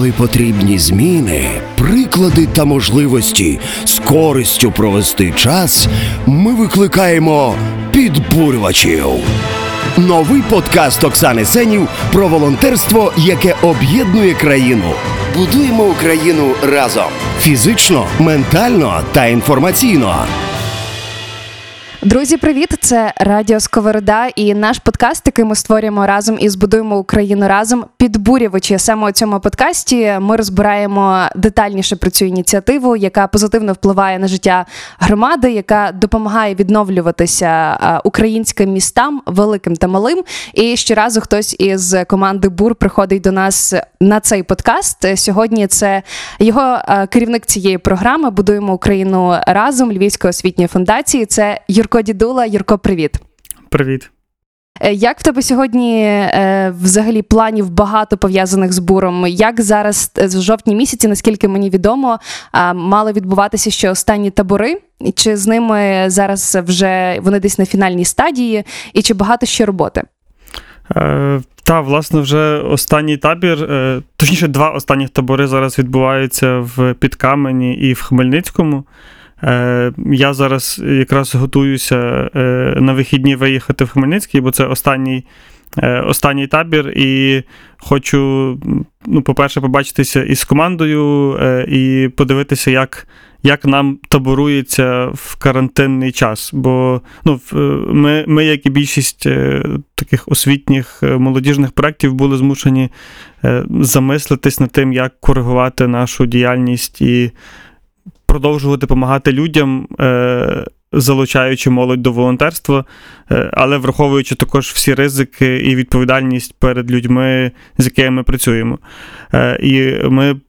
Коли потрібні зміни, приклади та можливості з користю провести час, ми викликаємо підбурювачів. Новий подкаст Оксани Сенів про волонтерство, яке об'єднує країну. Будуємо Україну разом фізично, ментально та інформаційно. Друзі, привіт! Це Радіо Сковорода і наш подкаст, який ми створюємо разом і збудуємо Україну разом. Підбурювачі саме у цьому подкасті ми розбираємо детальніше про цю ініціативу, яка позитивно впливає на життя громади, яка допомагає відновлюватися українським містам, великим та малим. І щоразу хтось із команди БУР приходить до нас на цей подкаст. Сьогодні це його керівник цієї програми. Будуємо Україну разом Львівської освітньої фундації. Це Юрко. Юрко Дідула. Юрко, привіт. Привіт. Е, як в тебе сьогодні е, взагалі планів багато пов'язаних з буром? Як зараз в е, жовтні місяці, наскільки мені відомо, мали відбуватися ще останні табори? Чи з ними зараз вже вони десь на фінальній стадії, і чи багато ще роботи? Е, Та, власне, вже останній табір, е, точніше, два останніх табори зараз відбуваються в Підкамені і в Хмельницькому. Е, я зараз якраз готуюся е, на вихідні виїхати в Хмельницький, бо це останній е, останній табір, і хочу, ну, по-перше, побачитися із командою і подивитися, як як нам таборується в карантинний час. Бо ну, ми, ми, як і більшість таких освітніх молодіжних проєктів, були змушені замислитись над тим, як коригувати нашу діяльність і продовжувати допомагати людям, е, залучаючи молодь до волонтерства, е, але враховуючи також всі ризики і відповідальність перед людьми, з якими ми працюємо. Е, і ми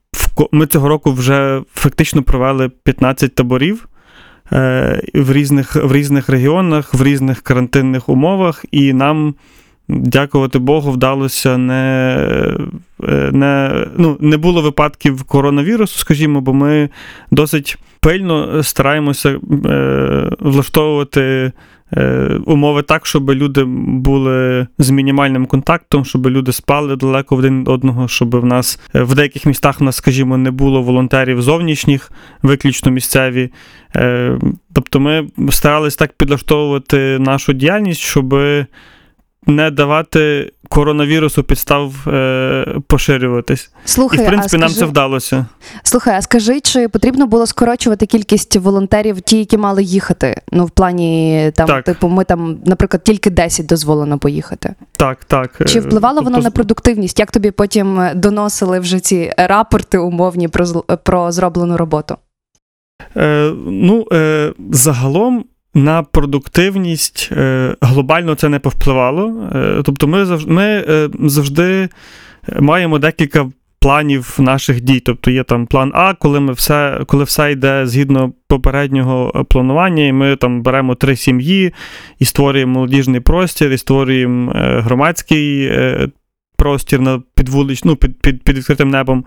ми цього року вже фактично провели 15 таборів. В різних в різних регіонах, в різних карантинних умовах, і нам дякувати Богу, вдалося не е, не, ну, не було випадків коронавірусу, скажімо, бо ми досить пильно стараємося е, влаштовувати. Е, умови так, щоб люди були з мінімальним контактом, щоб люди спали далеко один від одного, щоб в нас в деяких містах в нас, скажімо, не було волонтерів зовнішніх, виключно місцеві. Тобто ми старалися так підлаштовувати нашу діяльність, щоб не давати коронавірусу підстав е, поширюватись. Слухай, І в принципі а нам це вдалося. Слухай, а скажи, чи потрібно було скорочувати кількість волонтерів, ті, які мали їхати? Ну, в плані там, так. типу, ми там, наприклад, тільки 10 дозволено поїхати. Так, так. Чи впливало тобто... воно на продуктивність? Як тобі потім доносили вже ці рапорти умовні про про зроблену роботу? Е, Ну, е, загалом на продуктивність е, глобально це не повпливало. Е, тобто, ми завжди, ми е, завжди маємо декілька планів наших дій. Тобто є там план А, коли ми все, коли все йде згідно попереднього планування, і ми там беремо три сім'ї і створюємо молодіжний простір, і створюємо громадський простір на підвулич, ну, під, під, під відкритим небом.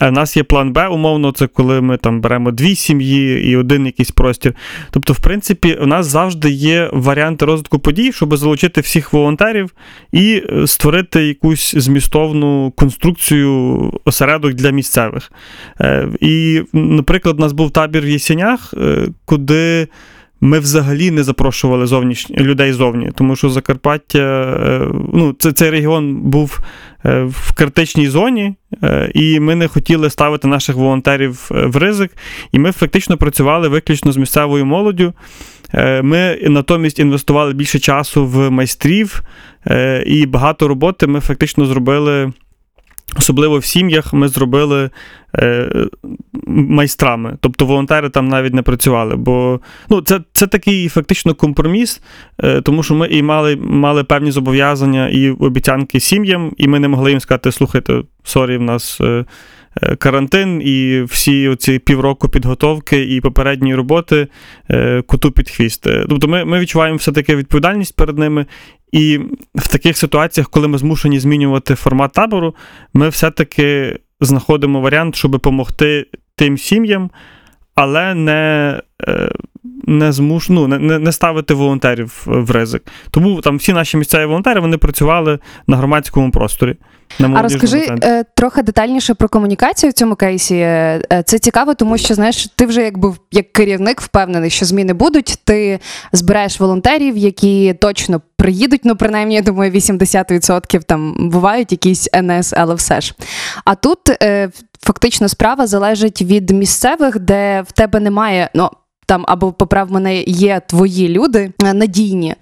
У нас є план Б, умовно, це коли ми там беремо дві сім'ї і один якийсь простір. Тобто, в принципі, у нас завжди є варіанти розвитку подій, щоб залучити всіх волонтерів і е, створити якусь змістовну конструкцію осередок для місцевих. Е, і, наприклад, у нас був табір в Єсенях, е, куди. Ми взагалі не запрошували зовнішні людей зовні, тому що Закарпаття, е, ну, це, цей регіон був е, в критичній зоні, е, і ми не хотіли ставити наших волонтерів в ризик. І ми фактично працювали виключно з місцевою молоддю. Ми натомість інвестували більше часу в майстрів, і багато роботи ми фактично зробили. Особливо в сім'ях ми зробили е, майстрами. Тобто волонтери там навіть не працювали. Бо ну, це це такий фактично компроміс, е, тому що ми і мали мали певні зобов'язання і обіцянки сім'ям, і ми не могли їм сказати, слухайте, sorry, в нас. Е, Е, карантин і всі ці півроку підготовки і попередньої роботи е, коту під хвіст. Е, тобто ми ми відчуваємо все-таки відповідальність перед ними. І в таких ситуаціях, коли ми змушені змінювати формат табору, ми все-таки знаходимо варіант, щоб допомогти тим сім'ям, але не не змуш... ну, не, не ставити волонтерів в ризик. Тому там всі наші місцеві волонтери вони працювали на громадському просторі. На А розкажи е, трохи детальніше про комунікацію в цьому кейсі. Е, е, Це цікаво, тому що знаєш, ти вже якби як керівник впевнений, що зміни будуть. Ти збираєш волонтерів, які точно приїдуть. Ну, принаймні, я думаю, 80% там бувають якісь НС, але все ж. А тут е, фактично справа залежить від місцевих, де в тебе немає. ну, там або поправ мене є твої люди е, надійні.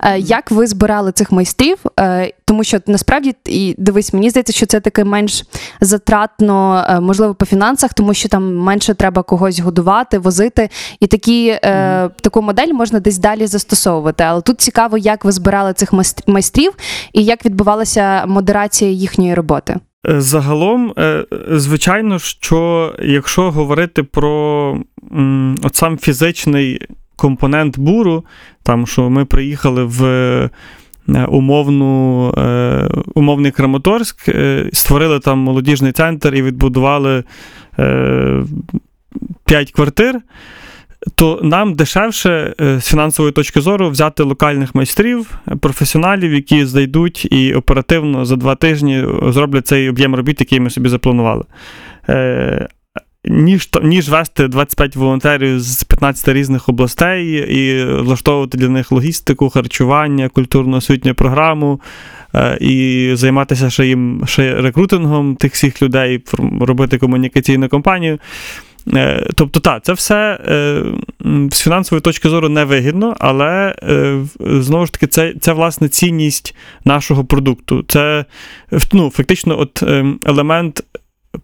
Е, Як ви збирали цих майстрів? Е, Тому що насправді і дивись, мені здається, що це таке менш затратно, можливо, по фінансах, тому що там менше треба когось годувати, возити. І такі, е, таку модель можна десь далі застосовувати. Але тут цікаво, як ви збирали цих майстрів і як відбувалася модерація їхньої роботи. Загалом, звичайно, що якщо говорити про от сам фізичний компонент буру, там що ми приїхали в е, умовну, е, умовний Краматорськ, е, створили там молодіжний центр і відбудували е, 5 квартир. То нам дешевше з фінансової точки зору взяти локальних майстрів, професіоналів, які зайдуть і оперативно за два тижні зроблять цей об'єм робіт, який ми собі запланували. Ніж, ніж вести 25 волонтерів з 15 різних областей і влаштовувати для них логістику, харчування, культурно-освітню програму е, і займатися ще їм ще рекрутингом тих всіх людей, робити комунікаційну кампанію. Е, Тобто, так, це все е, з фінансової точки зору невигідно, але знову ж таки, це, це власне цінність нашого продукту. Це ну, фактично от, ем, елемент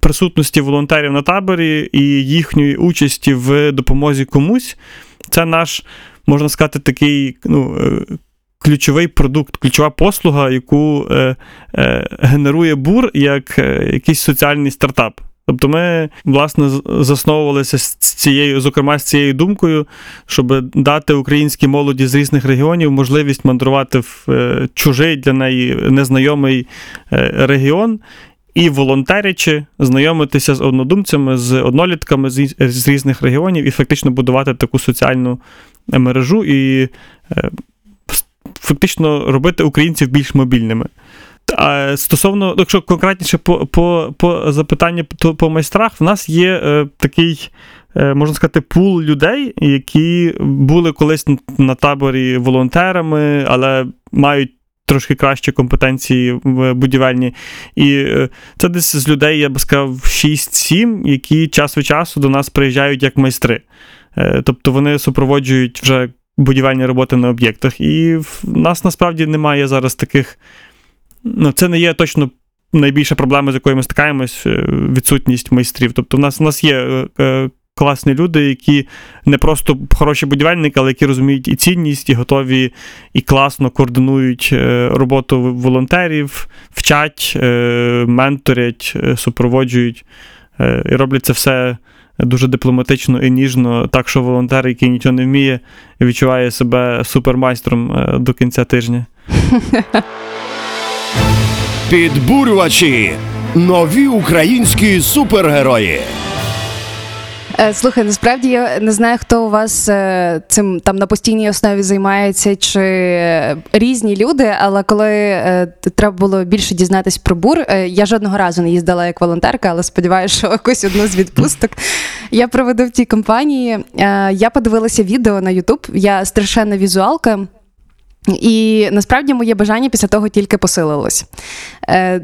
присутності волонтерів на таборі і їхньої участі в допомозі комусь. Це наш, можна сказати, такий ну, е, ключовий продукт, ключова послуга, яку е, е, генерує бур як е, якийсь соціальний стартап. Тобто ми, власне, засновувалися з цією, зокрема, з цією думкою, щоб дати українській молоді з різних регіонів можливість мандрувати в е, чужий для неї незнайомий е, регіон. І волонтерячи, знайомитися з однодумцями, з однолітками з, різних регіонів і фактично будувати таку соціальну е, мережу і е, фактично робити українців більш мобільними. А стосовно, якщо конкретніше по, по, по запитанню то по майстрах, в нас є е, такий, е, можна сказати, пул людей, які були колись на таборі волонтерами, але мають трошки кращі компетенції в будівельні. І е, це десь з людей, я би сказав, 6-7, які час від часу до нас приїжджають як майстри. Е, Тобто вони супроводжують вже будівельні роботи на об'єктах. І в нас насправді немає зараз таких. Ну, це не є точно найбільша проблема, з якою ми стикаємось, е, відсутність майстрів. Тобто, в нас, в нас є класні люди, які не просто хороші будівельники, але які розуміють і цінність, і готові і класно координують е, роботу волонтерів, вчать, е, менторять, е, супроводжують і роблять це все. Дуже дипломатично і ніжно, так що волонтер, який нічого не вміє, відчуває себе супермайстром до кінця тижня. Підбурювачі. Нові українські супергерої. Е, Слухай, насправді я не знаю, хто у вас е, цим там на постійній основі займається, чи різні люди, але коли е, треба було більше дізнатись про бур, я жодного разу не їздила як волонтерка, але сподіваюся, що якусь одну з відпусток я проведу в тій компанії. Я подивилася відео на Ютуб, я страшенна візуалка. І насправді моє бажання після того тільки посилилось. Е,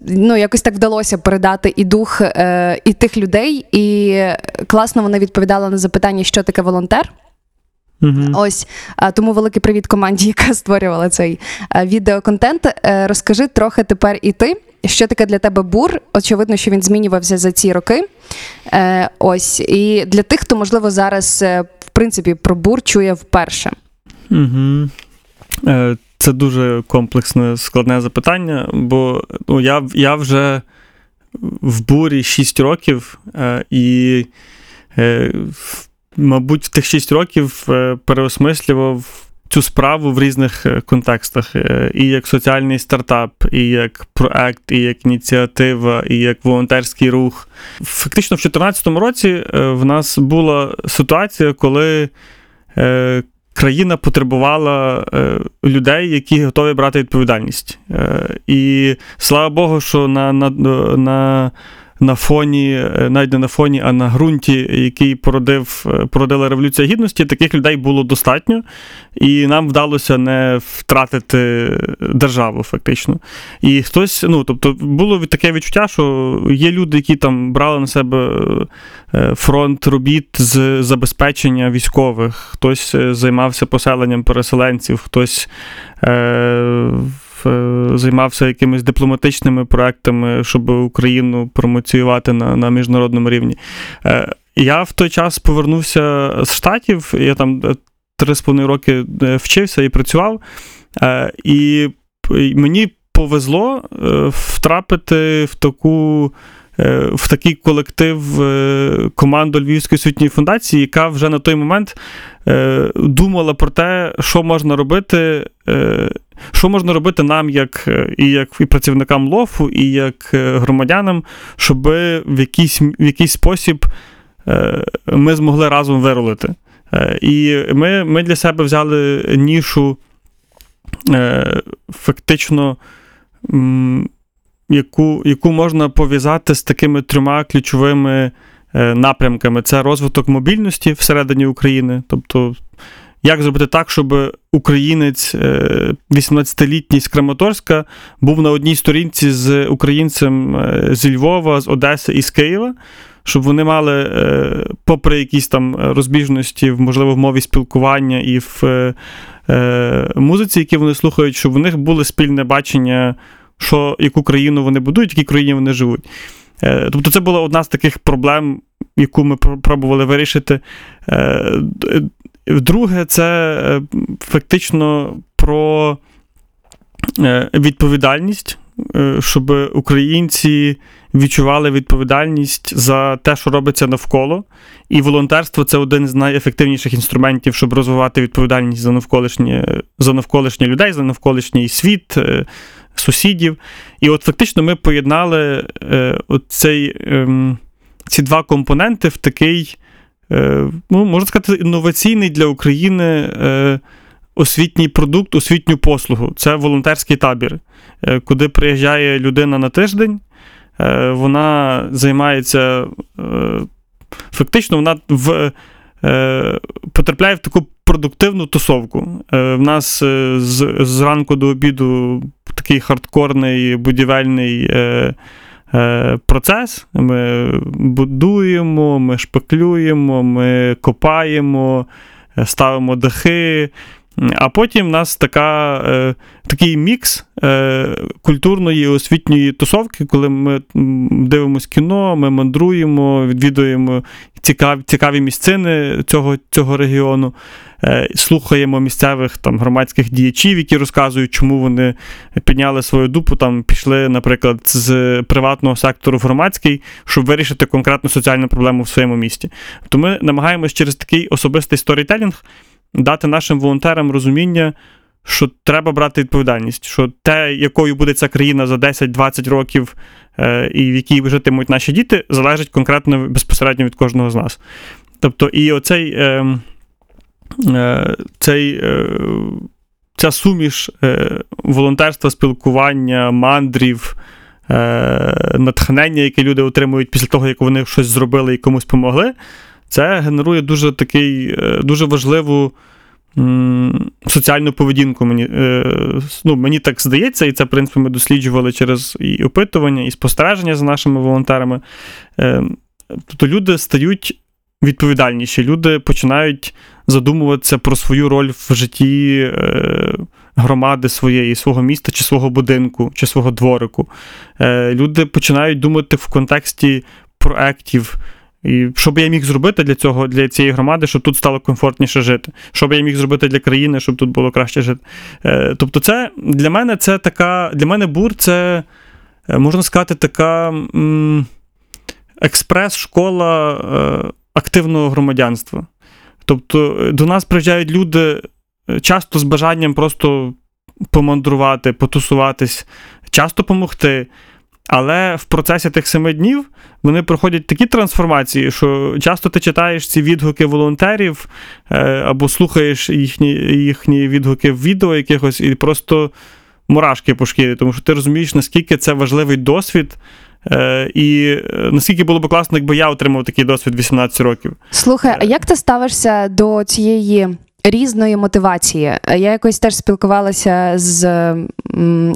ну, якось так вдалося передати і дух е, і тих людей, і класно вони відповідали на запитання, що таке волонтер. Угу. Ось тому великий привіт команді, яка створювала цей а, відеоконтент. Е, Розкажи трохи тепер і ти, що таке для тебе бур. Очевидно, що він змінювався за ці роки. Е, Ось і для тих, хто можливо зараз е, в принципі про бур чує вперше. Угу. Це дуже комплексне, складне запитання, бо ну, я, я вже в бурі 6 років, е, і, е, мабуть, в тих 6 років е, переосмислював цю справу в різних е, контекстах. Е, І як соціальний стартап, і як проект, і як ініціатива, і як волонтерський рух. Фактично, в 2014 році е, в нас була ситуація, коли. Країна потребувала е, людей, які готові брати відповідальність. Е, і слава Богу, що на, на, на, на фоні, е, навіть не на фоні, а на ґрунті, який породив, е, породила Революція Гідності, таких людей було достатньо, і нам вдалося не втратити державу, фактично. І хтось, ну тобто, було таке відчуття, що є люди, які там брали на себе е, фронт робіт з забезпечення військових, хтось займався поселенням переселенців, хтось е, займався якимись дипломатичними проектами, щоб Україну промоціювати на, на міжнародному рівні. Е, я в той час повернувся з Штатів, я там е, три з половиною роки е, вчився і працював. Е, і мені повезло е, втрапити в таку. Е, В такий колектив е, команду Львівської освітньої фундації, яка вже на той момент е, думала про те, що можна робити, що можна робити нам, як і як і працівникам ЛОФу, і як громадянам, щоб в якийсь, в якийсь спосіб ми змогли разом вирулити. І ми, ми для себе взяли нішу фактично, яку, яку можна пов'язати з такими трьома ключовими е, напрямками: це розвиток мобільності всередині України. Тобто, як зробити так, щоб українець е, 18-літній з Краматорська був на одній сторінці з українцем е, зі Львова, з Одеси і з Києва, щоб вони мали, е, попри якісь там розбіжності, можливо, в мові спілкування і в е, е, музиці, які вони слухають, щоб у них було спільне бачення, що, яку країну вони будують, в якій країні вони живуть. Е, тобто це була одна з таких проблем, яку ми пробували вирішити. Е, Друге, це е, фактично про відповідальність, щоб українці відчували відповідальність за те, що робиться навколо. І волонтерство це один з найефективніших інструментів, щоб розвивати відповідальність за навколишнє, за навколишнє людей, за навколишній світ, сусідів. І от фактично ми поєднали е, оцей, ем, ці два компоненти в такий, е, ну, можна сказати, інноваційний для України е, освітній продукт, освітню послугу. Це волонтерський табір, е, куди приїжджає людина на тиждень. Е, Вона займається е, фактично, вона в, е, потрапляє в таку продуктивну тусовку. Е, В нас е, з, зранку до обіду такий хардкорний будівельний е, е, процес. Ми будуємо, ми шпаклюємо, ми копаємо, е, ставимо дахи. А потім в нас така, е, такий мікс е, культурної освітньої тусовки, коли ми дивимося кіно, ми мандруємо, відвідуємо цікаві, цікаві місцини цього, цього регіону, е, слухаємо місцевих там, громадських діячів, які розказують, чому вони підняли свою дупу, там, пішли, наприклад, з приватного сектору в громадський, щоб вирішити конкретну соціальну проблему в своєму місті. То ми намагаємось через такий особистий сторітелінг дати нашим волонтерам розуміння, що треба брати відповідальність, що те, якою буде ця країна за 10-20 років, е, і в якій житимуть наші діти, залежить конкретно безпосередньо від кожного з нас. Тобто, і оцей е, е, цей, е, ця суміш волонтерства, спілкування, мандрів. Натхнення, яке люди отримують після того, як вони щось зробили і комусь помогли, це генерує дуже такий, е, дуже важливу соціальну поведінку. Мені, е, ну, мені так здається, і це, в принципі, ми досліджували через і опитування, і спостереження за нашими волонтерами. Е, Тобто люди стають відповідальніші, люди починають задумуватися про свою роль в житті громади своєї, свого міста, чи свого будинку, чи свого дворику. Люди починають думати в контексті проєктів. І що би я міг зробити для цього, для цієї громади, щоб тут стало комфортніше жити? Що би я міг зробити для країни, щоб тут було краще жити? Е, тобто, це для мене це така. Для мене бур це, е, можна сказати, така експрес-школа е, активного громадянства. Тобто, до нас приїжджають люди часто з бажанням просто помандрувати, потусуватись, часто помогти. Але в процесі тих семи днів вони проходять такі трансформації, що часто ти читаєш ці відгуки волонтерів е, або слухаєш їхні, їхні відгуки в відео якихось, і просто мурашки по шкірі, тому що ти розумієш, наскільки це важливий досвід. Е, і е, наскільки було б класно, якби я отримав такий досвід 18 років. Слухай, а як ти ставишся до цієї різної мотивації? Я якось теж спілкувалася з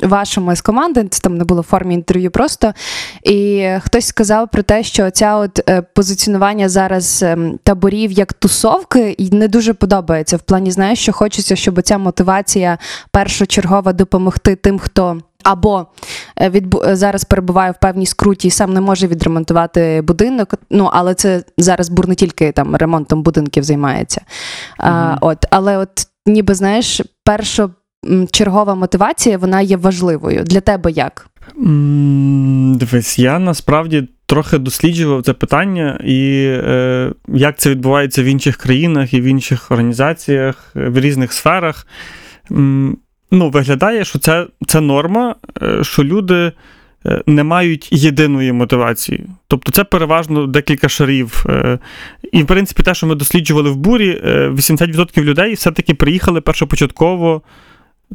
вашими з команди, це там не було в формі інтерв'ю просто. І хтось сказав про те, що ця от е, позиціонування зараз ем, таборів як тусовки не дуже подобається. В плані, знаєш, що хочеться, щоб ця мотивація першочергова допомогти тим, хто. Або е, відбу... е, зараз перебуває в певній скруті і сам не може відремонтувати будинок. Ну але це зараз бур не тільки там ремонтом будинків займається. А, от, але от ніби знаєш, першочергова мотивація вона є важливою. Для тебе як? Дивись, я насправді трохи досліджував це питання, і е, як це відбувається в інших країнах і в інших організаціях, е, в різних сферах. Ну, виглядає, що це, це норма, е, що люди е, не мають єдиної мотивації. Тобто це переважно декілька шарів. Е, І, в принципі, те, що ми досліджували в бурі, е, 80% людей все-таки приїхали першопочатково.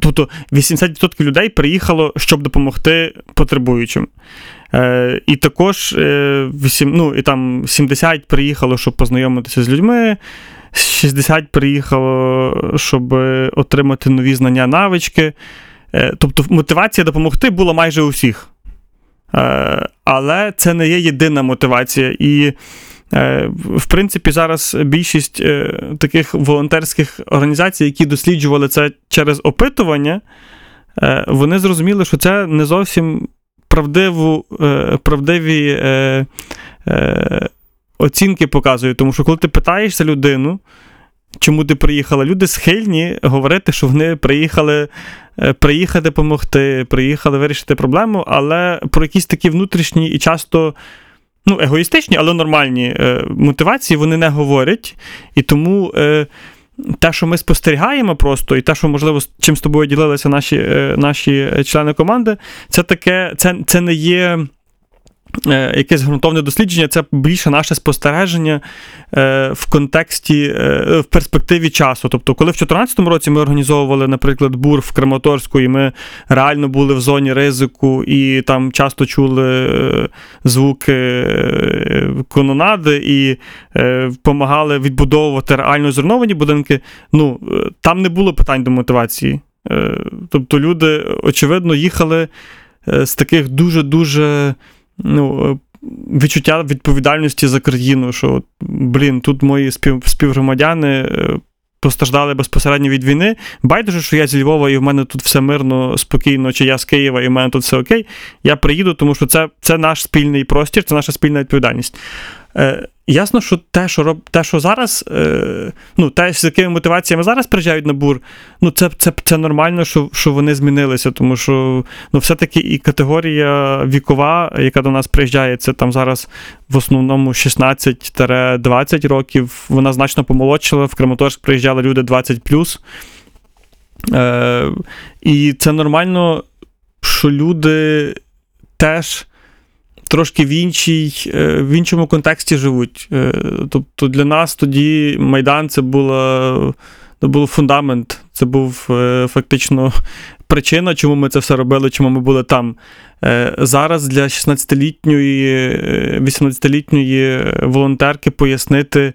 Тобто 80% людей приїхало, щоб допомогти потребуючим. Е, І також е, 8, ну, і там 70 приїхало, щоб познайомитися з людьми. 60 приїхало, щоб отримати нові знання, навички. Е, Тобто, мотивація допомогти була майже у всіх. Е, Але це не є єдина мотивація. І, е, в принципі, зараз більшість таких волонтерських організацій, які досліджували це через опитування, вони зрозуміли, що це не зовсім правдиву, правдиві оцінки показують. Тому що коли ти питаєшся людину, чому ти приїхала, люди схильні говорити, що вони приїхали е, приїхати допомогти, приїхали вирішити проблему, але про якісь такі внутрішні і часто. Ну, егоїстичні, але нормальні е, мотивації вони не говорять. І тому е, те, що ми спостерігаємо просто, і те, що, можливо, чим з тобою ділилися наші, е, наші члени команди, це таке, це, це не є. Е, Якесь ґрунтовне дослідження, це більше наше спостереження е, в контексті, е, в перспективі часу. Тобто, коли в 2014 році ми організовували, наприклад, бур в Краматорську, і ми реально були в зоні ризику, і там часто чули звуки канонади і допомагали відбудовувати реально зруйновані будинки. Ну, там не було питань до мотивації. Тобто люди, очевидно, їхали з таких дуже-дуже ну, е, відчуття відповідальності за країну, що, блін, тут мої спів, співгромадяни е, постраждали безпосередньо від війни. Байдуже, що я зі Львова і в мене тут все мирно, спокійно, чи я з Києва і в мене тут все окей. Я приїду, тому що це, це наш спільний простір, це наша спільна відповідальність. Е, ясно, що те, що роб, те, що зараз, е, ну, те, з якими мотиваціями зараз приїжджають на бур, ну, це, це, це нормально, що, що вони змінилися, тому що ну, все-таки і категорія вікова, яка до нас приїжджає, це там зараз в основному 16-20 років. Вона значно помолодшила. В Краматорськ приїжджали люди 20 Е, і це нормально, що люди теж трошки в, іншій, е, в іншому контексті живуть. Е, Тобто для нас тоді Майдан це була. Це був фундамент, це був е, фактично причина, чому ми це все робили, чому ми були там. Зараз для 16-літньої, е, 18-літньої волонтерки пояснити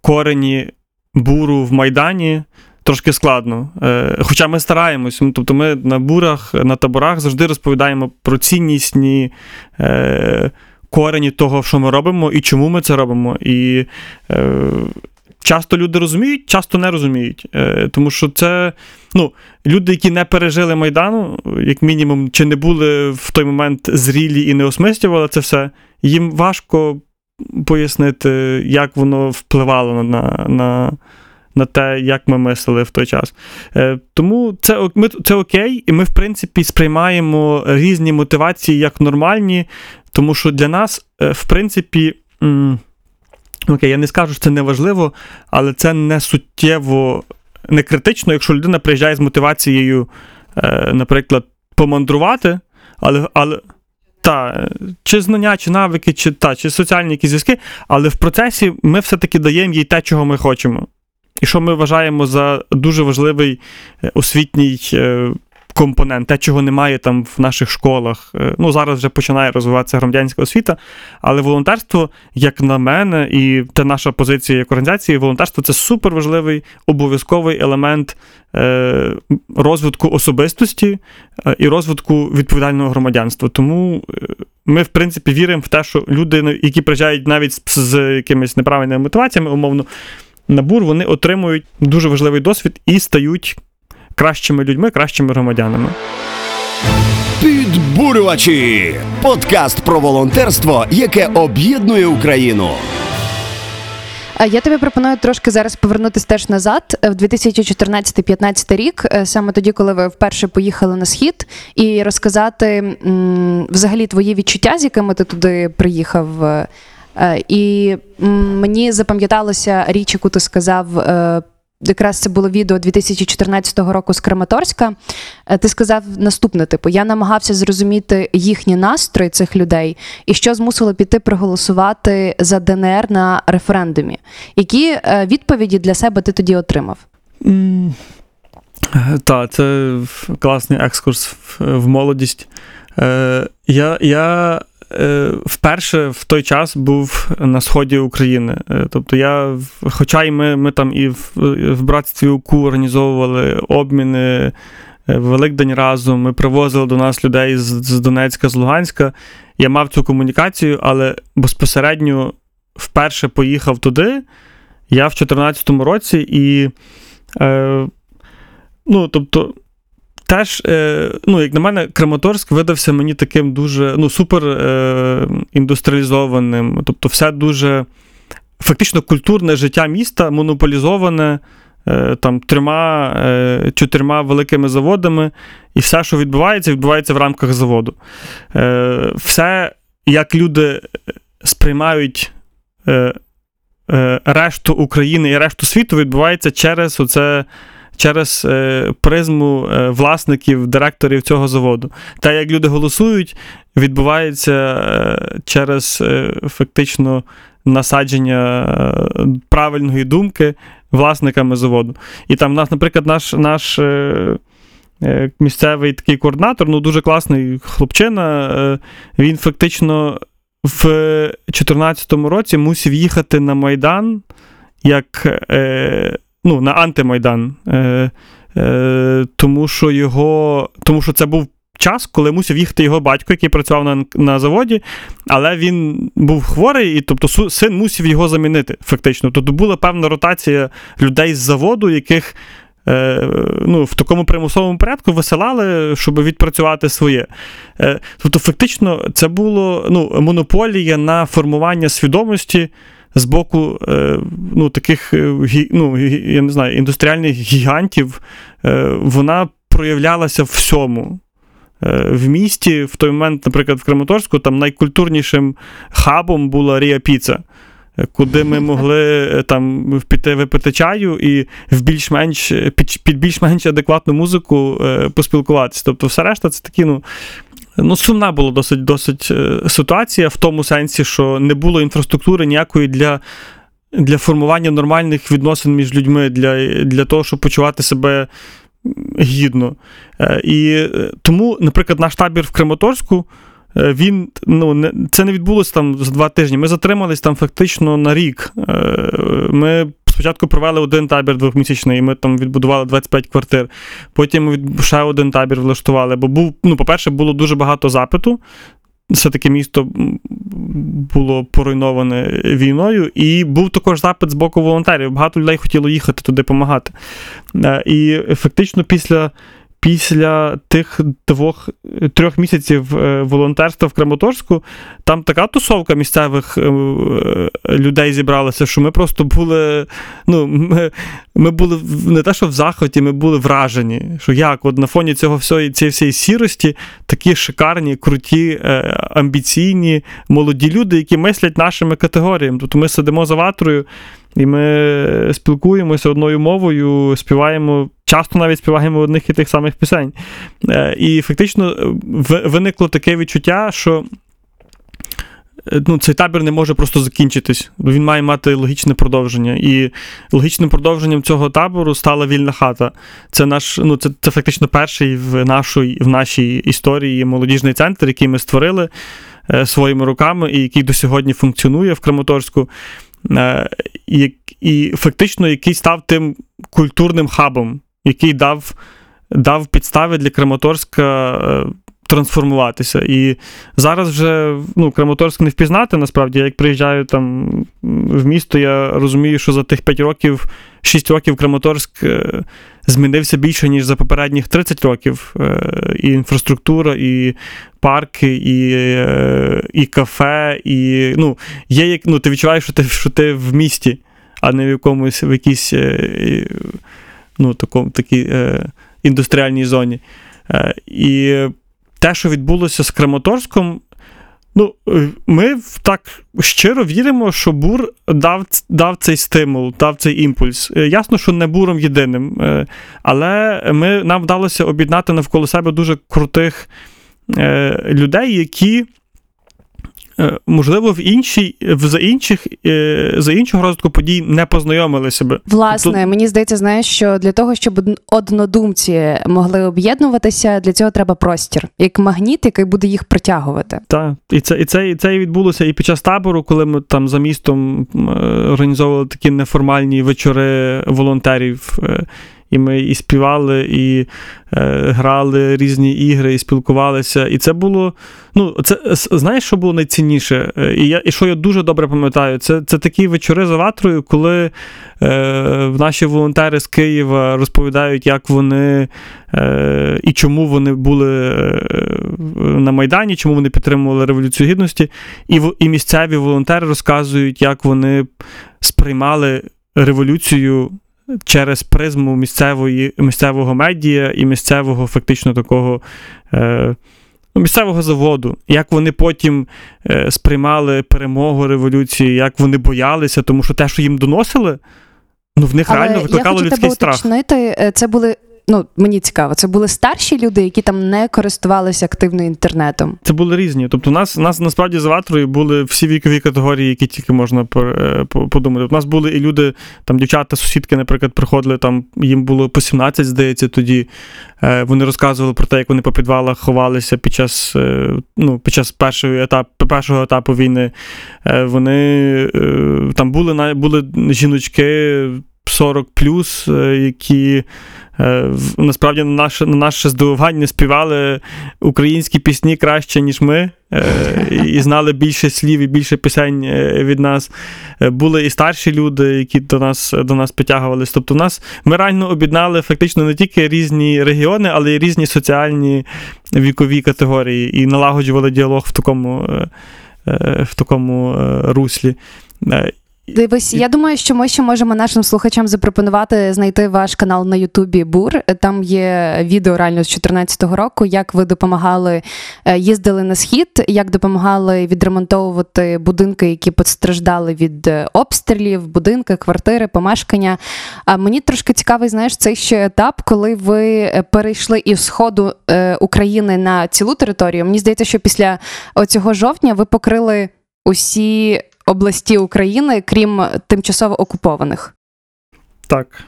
корені буру в Майдані трошки складно. Е, Хоча ми стараємось. Ну, Тобто ми на бурах, на таборах завжди розповідаємо про ціннісні е, корені того, що ми робимо і чому ми це робимо. І е, часто люди розуміють, часто не розуміють. Тому що це ну, люди, які не пережили Майдану, як мінімум, чи не були в той момент зрілі і не осмислювали це все, їм важко пояснити, як воно впливало на. на на те, як ми мислили в той час. Е, тому це, ми, це окей, і ми, в принципі, сприймаємо різні мотивації як нормальні, тому що для нас, е, в принципі, окей, я не скажу, що це не важливо, але це не суттєво, не критично, якщо людина приїжджає з мотивацією, е, наприклад, помандрувати, але, але, Та, чи знання, чи навики, чи, та, чи соціальні якісь зв'язки, але в процесі ми все-таки даємо їй те, чого ми хочемо. І що ми вважаємо за дуже важливий е, освітній е, компонент, те, чого немає там в наших школах. Е, Ну, зараз вже починає розвиватися громадянська освіта, але волонтерство, як на мене, і це наша позиція як організації, волонтерство це суперважливий обов'язковий елемент розвитку особистості і розвитку відповідального громадянства. Тому ми, в принципі, віримо в те, що люди, які приїжджають навіть з якимись неправильними мотиваціями, умовно, на бур, вони отримують дуже важливий досвід і стають кращими людьми, кращими громадянами. Підбурювачі. Подкаст про волонтерство, яке об'єднує Україну. Я тобі пропоную трошки зараз повернутися теж назад е, в 2014-15 рік, е, саме тоді, коли ви вперше поїхали на схід, і розказати м, взагалі твої відчуття, з якими ти туди приїхав. Е, І мені запам'яталася річ, яку ти сказав. е, Якраз це було відео 2014 року з Краматорська. Е, Ти сказав наступне: типу, я намагався зрозуміти їхні настрої цих людей і що змусило піти проголосувати за ДНР на референдумі. Які відповіді для себе ти тоді отримав? Так, це класний екскурс в, молодість. Е, я я вперше в той час був на сході України. Е, тобто я, хоча й ми, ми там і в, в братстві УКУ організовували обміни. е, Великдень разом, ми привозили до нас людей з, з Донецька, з Луганська. Я мав цю комунікацію, але безпосередньо вперше поїхав туди. Я в 2014 році і. Е, ну, тобто, теж, е, ну, як на мене, Краматорськ видався мені таким дуже ну, супер е, індустріалізованим. Тобто, все дуже фактично культурне життя міста монополізоване е, там трьома, чотирма великими заводами, і все, що відбувається, відбувається в рамках заводу. Все, як люди сприймають. Решту України і решту світу відбувається через оце через е, призму е, власників, директорів цього заводу. Та як люди голосують, відбувається е, через фактично насадження правильної думки власниками заводу. І там, нас, наприклад, наш. наш Місцевий такий координатор, ну дуже класний хлопчина. Він фактично в 2014 році мусив їхати на Майдан як ну, на антимайдан. Е, е, тому, що його, тому що це був час, коли мусив їхати його батько, який працював на, на заводі, але він був хворий, і тобто син мусив його замінити, фактично. Тобто була певна ротація людей з заводу, яких. е, Ну, в такому примусовому порядку висилали, щоб відпрацювати своє. Е, Тобто, фактично, це було ну, монополія на формування свідомості з боку е, ну, таких е, ну, я не знаю, індустріальних гігантів, е, вона проявлялася всьому. В місті, в той момент, наприклад, в Краматорську, там найкультурнішим хабом була Рія Піца, куди ми могли там піти випити чаю і в більш-менш під, більш-менш адекватну музику поспілкуватися. Тобто, все решта це такі, ну. Ну, сумна була досить досить е, ситуація в тому сенсі, що не було інфраструктури ніякої для, для формування нормальних відносин між людьми, для, для того, щоб почувати себе гідно. Е, І е, тому, наприклад, наш табір в Краматорську. е, Він ну не це не відбулося там за два тижні. Ми затримались там фактично на рік. Ми спочатку провели один табір двохмісячний, і ми там відбудували 25 квартир. Потім ще один табір влаштували. Бо був, ну, по-перше, було дуже багато запиту. Все-таки місто було поруйноване війною, і був також запит з боку волонтерів. Багато людей хотіло їхати туди допомагати. Е, І фактично після, після тих двох трьох місяців е, волонтерства в Краматорську, там така тусовка місцевих е, людей зібралася, що ми просто були. Ну, ми, ми були не те, що в захваті, ми були вражені. Що як, от на фоні цього всього, цієї всієї сірості, такі шикарні, круті, е, амбіційні, молоді люди, які мислять нашими категоріями. Тобто ми сидимо за ватрою. І ми спілкуємося одною мовою, співаємо, часто навіть співаємо одних і тих самих пісень. Е, І фактично е, виникло таке відчуття, що е, ну, цей табір не може просто закінчитись, бо він має мати логічне продовження. І логічним продовженням цього табору стала вільна хата. Це наш, ну, це, це фактично перший в, нашій, в нашій історії молодіжний центр, який ми створили е, своїми руками і який до сьогодні функціонує в Краматорську. Е, і, і фактично який став тим культурним хабом, який дав, дав підстави для Краматорська е, трансформуватися. І зараз вже ну, Краматорськ не впізнати, насправді. Як приїжджаю там в місто, я розумію, що за тих 5 років, 6 років Краматорськ е, змінився більше, ніж за попередніх 30 років. Е, І інфраструктура, і парки, і, е, і кафе, і ну, є як ну, ти відчуваєш, що ти, що ти в місті, а не в якомусь в якійсь ну, такому, такій індустріальній зоні. І те, що відбулося з Краматорськом, ну, е, ми так щиро віримо, що Бур дав, дав цей стимул, дав цей імпульс. Е, Ясно, що не буром єдиним, е, але ми, нам вдалося об'єднати навколо себе дуже крутих людей, які. Е, Можливо, в іншій, в за інших е, за іншого розвитку подій не познайомили себе. Власне, Тобто- мені здається, знаєш, що для того, щоб однодумці могли об'єднуватися, для цього треба простір, як магніт, який буде їх притягувати. Так, і це, і це, і це і відбулося і під час табору, коли ми там за містом е, організовували такі неформальні вечори волонтерів. І ми і співали, і е, грали різні ігри, і спілкувалися. І це було. Ну, це знаєш, що було найцінніше? Е, І, я, і що я дуже добре пам'ятаю, це, це такі вечори за ватрою, коли е, наші волонтери з Києва розповідають, як вони е, і чому вони були е, на Майдані, чому вони підтримували Революцію Гідності, і, і місцеві волонтери розказують, як вони сприймали революцію через призму місцевої, місцевого медіа і місцевого фактично такого. Е, ну, Місцевого заводу, як вони потім е, сприймали перемогу революції, як вони боялися, тому що те, що їм доносили, ну в них реально я викликало хочу людський тебе страх. уточнити, е, це були. Ну, мені цікаво, це були старші люди, які там не користувалися активно інтернетом. Це були різні. Тобто, у нас, у нас насправді за ватрою були всі вікові категорії, які тільки можна е, по- подумати. У нас були і люди, там дівчата, сусідки, наприклад, приходили, там їм було по 17, здається, тоді. Е, Вони розказували про те, як вони по підвалах ховалися під час, е, ну, під час першого етапу, першого етапу війни. Вони там були, були жіночки 40 плюс, які. е, Насправді на наше, на наше здивування співали українські пісні краще, ніж ми, е, і знали більше слів і більше пісень е, від нас. Е, Були і старші люди, які до нас, до нас підтягувались. Тобто, нас ми реально об'єднали фактично не тільки різні регіони, але й різні соціальні вікові категорії і налагоджували діалог в такому, е, е, в такому е, руслі. Дивись, я думаю, що ми ще можемо нашим слухачам запропонувати знайти ваш канал на Ютубі Бур. Там є відео реально з 2014 року, як ви допомагали, е, їздили на схід, як допомагали відремонтовувати будинки, які постраждали від е, обстрілів, будинки, квартири, помешкання. А мені трошки цікавий, знаєш, цей ще етап, коли ви е, перейшли із сходу України на цілу територію. Мені здається, що після оцього жовтня ви покрили усі області України, крім тимчасово окупованих. Так.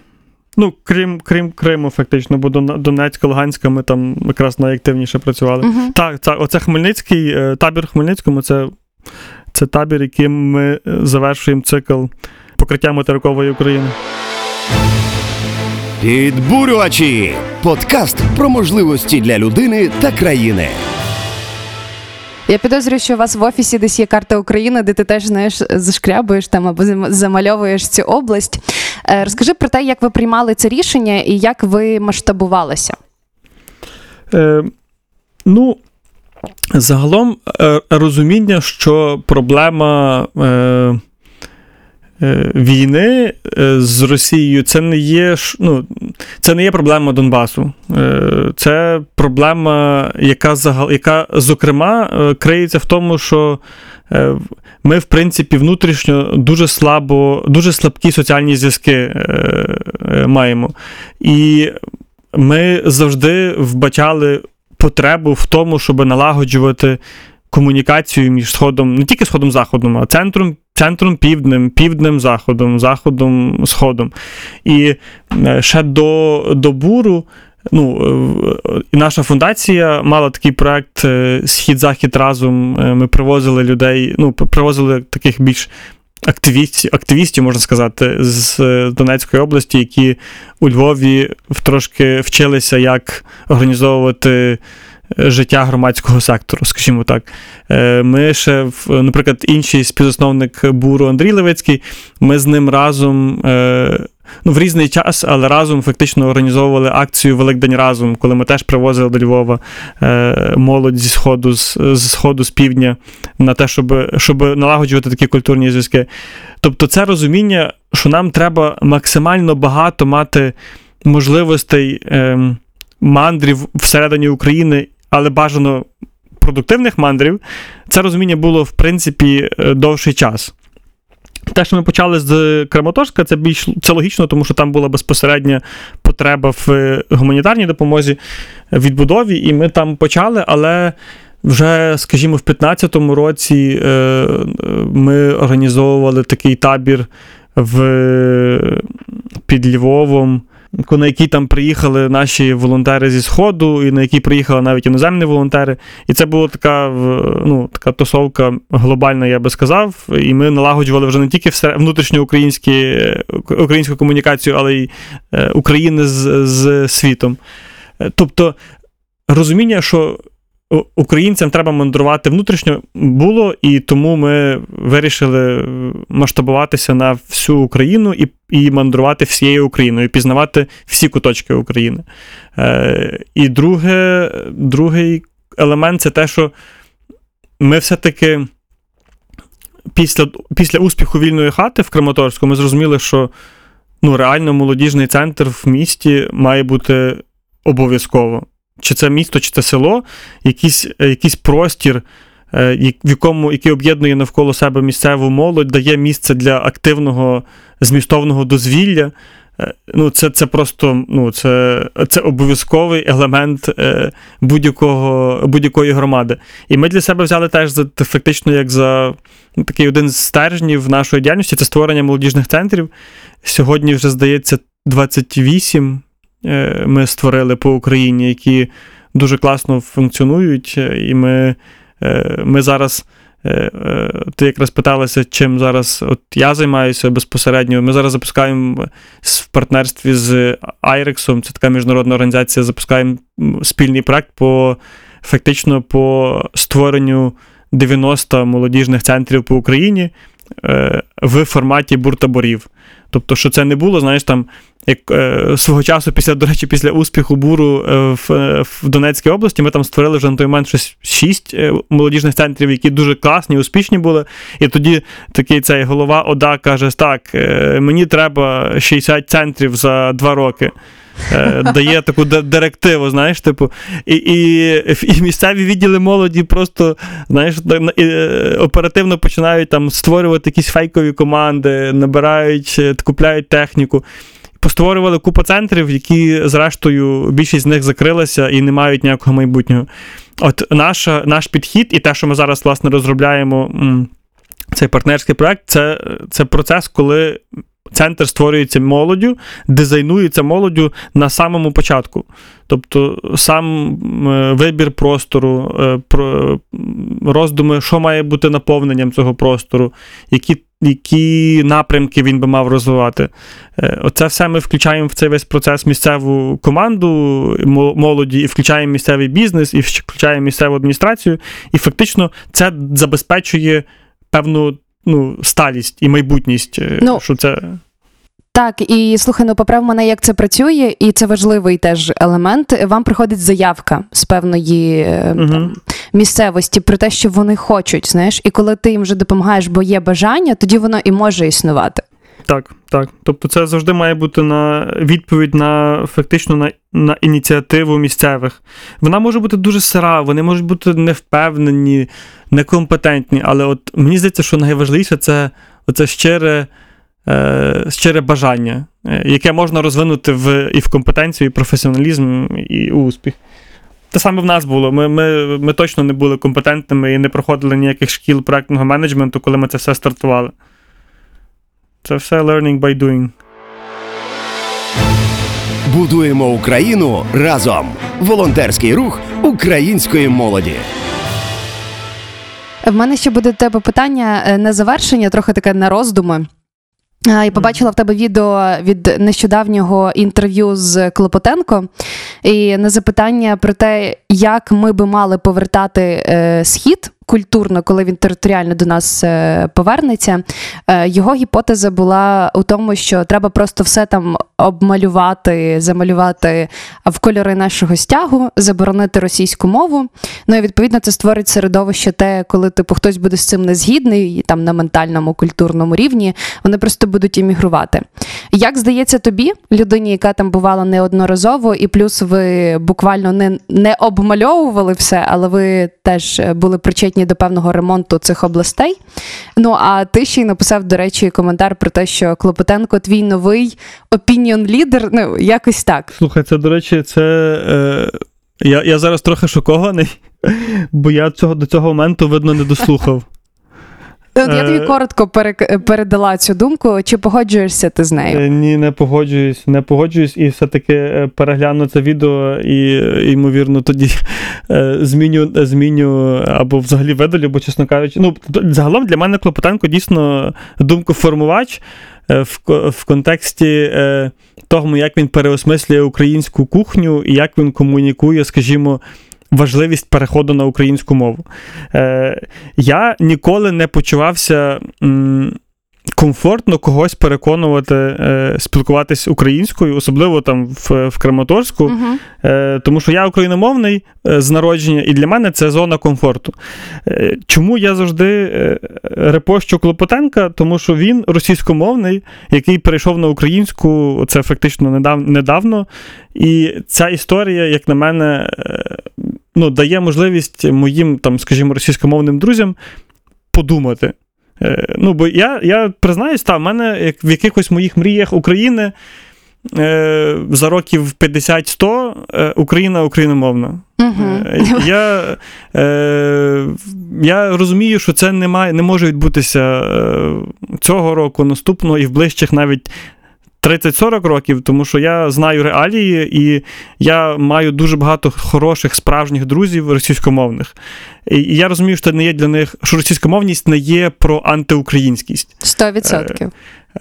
Ну, крім, крім Криму, фактично, бо Донецька, Луганська, ми там якраз найактивніше працювали. Угу. Так, це, оце Хмельницький, е, табір в Хмельницькому це, це табір, яким ми е, завершуємо цикл покриття материкової України. Підбурювачі подкаст про можливості для людини та країни. Я підозрюю, що у вас в офісі десь є карта України, де ти теж знаєш, зашкрябуєш там або замальовуєш цю область. Е, Розкажи про те, як ви приймали це рішення і як ви масштабувалися. Е, ну, загалом е, розуміння, що проблема е, війни е, з Росією це не є ну, це не є проблема Донбасу. Е, це проблема, яка, яка зокрема, е, криється в тому, що е, ми, в принципі, внутрішньо дуже слабо, дуже слабкі соціальні зв'язки е, е, маємо. І ми завжди вбачали потребу в тому, щоб налагоджувати комунікацію між сходом, не тільки сходом заходом, а центром, центром півднем, півднем заходом, заходом, сходом. І е, ще до, до буру. Ну, е, наша фундація мала такий проект е, Схід-Захід разом. Ми привозили людей, ну, привозили таких більш активістів, активістів, можна сказати, з Донецької області, які у Львові трошки вчилися, як організовувати життя громадського сектору, скажімо так. Е, Ми ще, наприклад, інший співзасновник буру Андрій Левицький, ми з ним разом. е, Ну, в різний час, але разом фактично організовували акцію Великдень разом, коли ми теж привозили до Львова е, молодь зі сходу, з, з сходу, з півдня, на те, щоб, щоб налагоджувати такі культурні зв'язки. Тобто, це розуміння, що нам треба максимально багато мати можливостей ем, мандрів всередині України, але бажано продуктивних мандрів. Це розуміння було, в принципі, е, довший час. Те, що ми почали з Краматорська, це більш це логічно, тому що там була безпосередня потреба в е, гуманітарній допомозі, відбудові, і ми там почали, але вже, скажімо, в 15-му році е, е, ми організовували такий табір в, під Львовом, на який там приїхали наші волонтери зі Сходу, і на який приїхали навіть іноземні волонтери. І це була така, ну, така тусовка глобальна, я би сказав. І ми налагоджували вже не тільки внутрішньоукраїнські, е, українську комунікацію, але й е, України з, з світом. Е, Тобто розуміння, що українцям треба мандрувати внутрішньо було, і тому ми вирішили масштабуватися на всю Україну і, і мандрувати всією Україною, пізнавати всі куточки України. Е, і друге, другий елемент це те, що ми все-таки після, після успіху вільної хати в Краматорську ми зрозуміли, що ну, реально молодіжний центр в місті має бути обов'язково. Чи це місто, чи це село, якийсь, е, якийсь простір, е, в якому, який об'єднує навколо себе місцеву молодь, дає місце для активного змістовного дозвілля. Е, Ну, це, це просто ну, це, це обов'язковий елемент будь-якого, будь-якої громади. І ми для себе взяли теж за фактично як за ну, такий один з стержнів нашої діяльності це створення молодіжних центрів. Сьогодні вже здається 28 е, ми створили по Україні, які дуже класно функціонують. е, І ми, е, ми зараз. е, е, Ти якраз питалася, чим зараз от я займаюся безпосередньо. Ми зараз запускаємо в партнерстві з Айрексом, це така міжнародна організація, запускаємо спільний проект по фактично по створенню 90 молодіжних центрів по Україні е, в форматі буртаборів. Тобто, що це не було, знаєш, там як е, свого часу, після, до речі, після успіху буру е, в, е, в Донецькій області, ми там створили вже на той момент щось шість е, молодіжних центрів, які дуже класні, успішні були. І тоді такий цей голова ОДА каже: так, е, мені треба 60 центрів за два роки. Е, Дає таку директиву, знаєш, типу, і, і, і місцеві відділи молоді просто знаєш, е, оперативно починають там створювати якісь фейкові команди, набирають, е, купляють техніку. Постворювали купу центрів, які, зрештою, більшість з них закрилися і не мають ніякого майбутнього. От наша, наш підхід, і те, що ми зараз власне розробляємо, цей партнерський проект, це, це процес, коли центр створюється молоддю, дизайнується молоддю на самому початку. Тобто сам е, вибір простору, е, роздуми, що має бути наповненням цього простору, які, які напрямки він би мав розвивати. Е, Оце все ми включаємо в цей весь процес місцеву команду молоді, і включаємо місцевий бізнес, і включаємо місцеву адміністрацію. І фактично це забезпечує певну ну, сталість і майбутність. е, Ну, що це... Так, і слухай, ну поправ мене, як це працює, і це важливий теж елемент. Вам приходить заявка з певної угу. Там, місцевості про те, що вони хочуть, знаєш, і коли ти їм вже допомагаєш, бо є бажання, тоді воно і може існувати. Так, так. Тобто, це завжди має бути на відповідь на фактично на, на ініціативу місцевих. Вона може бути дуже сира, вони можуть бути невпевнені, некомпетентні, але от мені здається, що найважливіше це оце щире, е, щире бажання, е, яке можна розвинути в, і в компетенцію, і професіоналізм, і успіх. Те саме в нас було. Ми, ми, ми точно не були компетентними і не проходили ніяких шкіл проектного менеджменту, коли ми це все стартували. Це все learning by doing. Будуємо Україну разом. Волонтерський рух української молоді. В мене ще буде до тебе питання е, на завершення, трохи таке на роздуми. Я побачила в тебе відео від нещодавнього інтерв'ю з Клопотенко, і на запитання про те, як ми би мали повертати е, схід культурно, коли він територіально до нас е, повернеться. Е, його гіпотеза була у тому, що треба просто все там обмалювати, замалювати в кольори нашого стягу, заборонити російську мову. Ну і відповідно це створить середовище те, коли типу хтось буде з цим не згідний, там на ментальному культурному рівні, вони просто будуть іммігрувати. Як здається тобі, людині, яка там бувала неодноразово, і плюс ви буквально не, не обмальовували все, але ви теж були причетні до певного ремонту цих областей. Ну а ти ще й написав, до речі, коментар про те, що Клопотенко твій новий опініон лідер. Ну якось так. Слухай, це, до речі, це. Е, я, я зараз трохи шокований, бо я цього до цього моменту, видно, не дослухав. Я тобі Е, коротко передала цю думку. Чи погоджуєшся ти з нею? Е, Ні, не погоджуюсь, не погоджуюсь, і все-таки е, перегляну це відео і, ймовірно, тоді зміню, зміню або взагалі видалю, бо, чесно кажучи, ну, загалом для мене Клопотенко дійсно думкоформувач в, в контексті того, як він переосмислює українську кухню і як він комунікує, скажімо, важливість переходу на українську мову. Е, я ніколи не почувався. м, комфортно когось переконувати е, спілкуватись українською, особливо там в, в Краматорську, Угу. е, тому що я україномовний е, з народження, і для мене це зона комфорту. Е, чому я завжди е, репощу Клопотенка? Тому що він російськомовний, який перейшов на українську, це фактично недав, недавно. І ця історія, як на мене, е, ну, дає можливість моїм, там, скажімо, російськомовним друзям подумати. Е, Ну, бо я, я признаюсь, та, в мене як в якихось моїх мріях України е, за років 50-100 е, Україна україномовна. Е, Я, е, я розумію, що це не, має, не може відбутися е, цього року, наступного і в ближчих навіть 30-40 років, тому що я знаю реалії, і я маю дуже багато хороших справжніх друзів російськомовних. І я розумію, що це не є для них, що російськомовність не є про антиукраїнськість. Сто відсотків.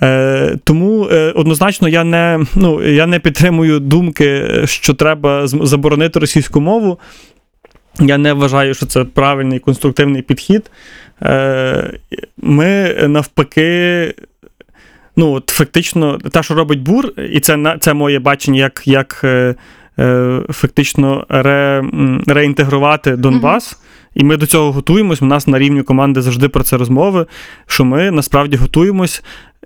Е, тому е, однозначно я не, ну, я не підтримую думки, що треба заборонити російську мову. Я не вважаю, що це правильний конструктивний підхід. Е, ми навпаки. Ну, от фактично, те, що робить бур, і це, на- це моє бачення, як, як е, е, фактично ре, реінтегрувати Донбас. І ми до цього готуємось. У нас на рівні команди завжди про це розмови. Що ми насправді готуємось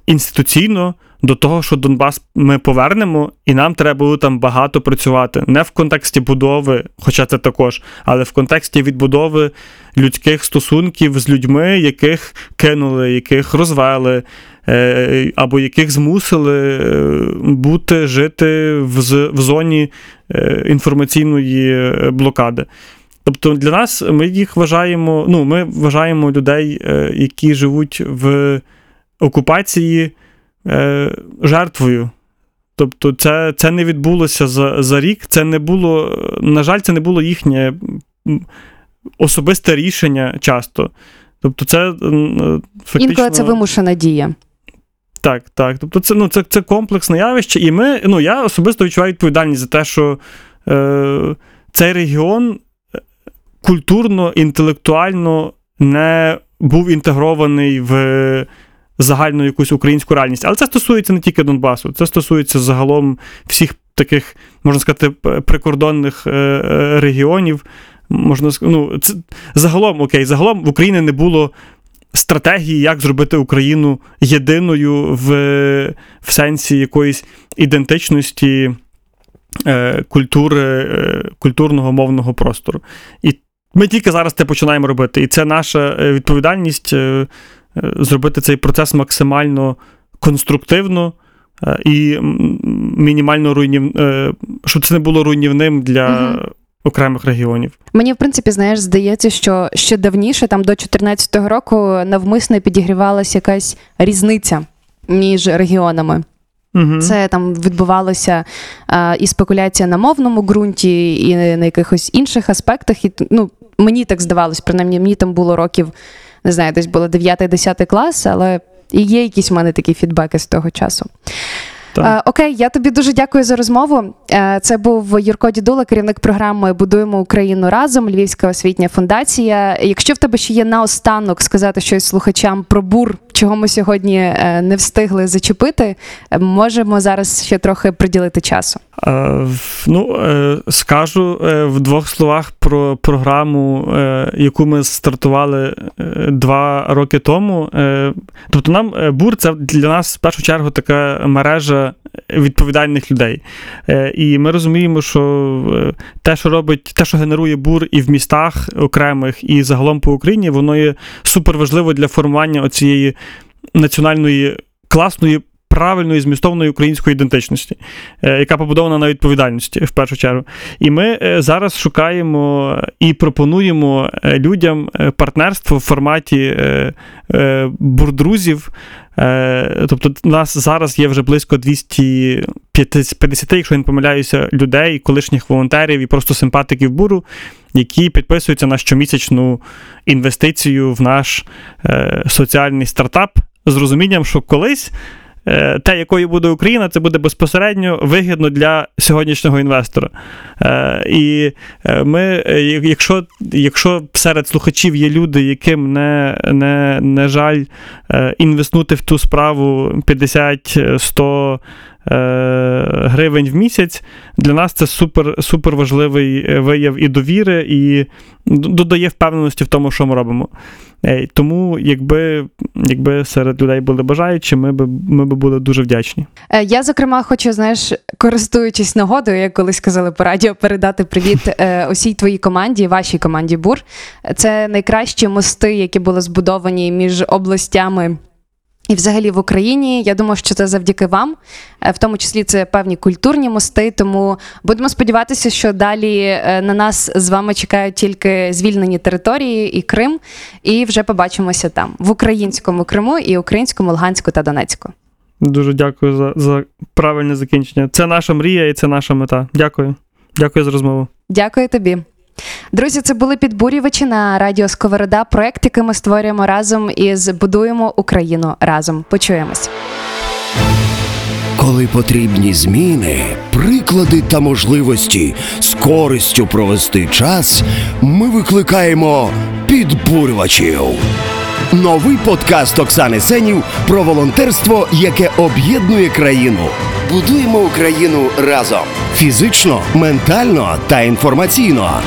інституційно до того, що Донбас ми повернемо, і нам треба буде там багато працювати. Не в контексті будови, хоча це також, але в контексті відбудови людських стосунків з людьми, яких кинули, яких розвели. Е, Або яких змусили е, бути, жити в, зоні е, інформаційної блокади. Тобто для нас ми їх вважаємо, ну, ми вважаємо людей, які живуть в окупації жертвою. Тобто, це, це не відбулося за, за рік, це не було, на жаль, це не було їхнє особисте рішення часто. Тобто, це фактично... Інколи це вимушена дія. Так, так. Тобто це, ну, це, це комплексне явище, і ми, ну, я особисто відчуваю відповідальність за те, що е, цей регіон е, культурно, інтелектуально не був інтегрований в загальну якусь українську реальність. Але це стосується не тільки Донбасу, це стосується загалом всіх таких, можна сказати, прикордонних е, е, регіонів. Можна ну, це, загалом, окей, загалом в Україні не було стратегії, як зробити Україну єдиною в, в сенсі якоїсь ідентичності е, культури, е, культурного мовного простору. І ми тільки зараз це починаємо робити. І це наша е, відповідальність зробити цей процес максимально конструктивно і мінімально руйнів, щоб це не було руйнівним для. Окремих регіонів. Мені, в принципі, знаєш, здається, що ще давніше, там до 2014 року, навмисно підігрівалася якась різниця між регіонами. Угу. Це там відбувалося а, і спекуляція на мовному ґрунті, і на якихось інших аспектах. І ну, мені так здавалось, принаймні, мені там було років, не знаю, десь було 9-10 клас, але і є якісь в мене такі фідбеки з того часу. Е, окей, я тобі дуже дякую за розмову. Е, це був Юрко Дідула, керівник програми Будуємо Україну разом, Львівська освітня фундація. Якщо в тебе ще є наостанок сказати щось слухачам про бур, чого ми сьогодні е, не встигли зачепити, е, можемо зараз ще трохи приділити часу. Е, Ну, скажу в двох словах про програму, яку ми стартували два роки тому. Тобто, нам бур це для нас в першу чергу така мережа відповідальних людей. І ми розуміємо, що те, що робить, те, що генерує бур і в містах окремих, і загалом по Україні, воно є суперважливо для формування оцієї національної класної. Правильної змістовної української ідентичності, е, яка побудована на відповідальності в першу чергу. І ми е, зараз шукаємо і пропонуємо е, людям партнерство в форматі бурдрузів. Тобто, у нас зараз є вже близько 250, якщо я не помиляюся, людей, колишніх волонтерів і просто симпатиків буру, які підписуються на щомісячну інвестицію в наш соціальний стартап з розумінням, що колись. е, Те, якою буде Україна, це буде безпосередньо вигідно для сьогоднішнього інвестора. Е, І е, ми, якщо, якщо серед слухачів є люди, яким не, не, не жаль е, інвестнути в ту справу 50-100 е, гривень в місяць, для нас це супер, супер важливий вияв і довіри, і додає впевненості в тому, що ми робимо. Е, Тому, якби, якби серед людей були бажаючі, ми би ми би були дуже вдячні. Е, Я, зокрема, хочу, знаєш, користуючись нагодою, як колись казали по радіо, передати привіт е, усій твоїй команді, вашій команді Бур. Це найкращі мости, які були збудовані між областями. І взагалі в Україні я думаю, що це завдяки вам, Е, в тому числі це певні культурні мости. Тому будемо сподіватися, що далі е, на нас з вами чекають тільки звільнені території і Крим, і вже побачимося там в українському Криму і українському Луганську та Донецьку. Дуже дякую за, за правильне закінчення. Це наша мрія і це наша мета. Дякую. Дякую за розмову. Дякую тобі. Друзі, це були підбурювачі на радіо Сковорода, проект, який ми створюємо разом із Будуємо Україну разом. Почуємось. Коли потрібні зміни, приклади та можливості з користю провести час, ми викликаємо підбурювачів. Новий подкаст Оксани Сенів про волонтерство, яке об'єднує країну. Будуємо Україну разом фізично, ментально та інформаційно.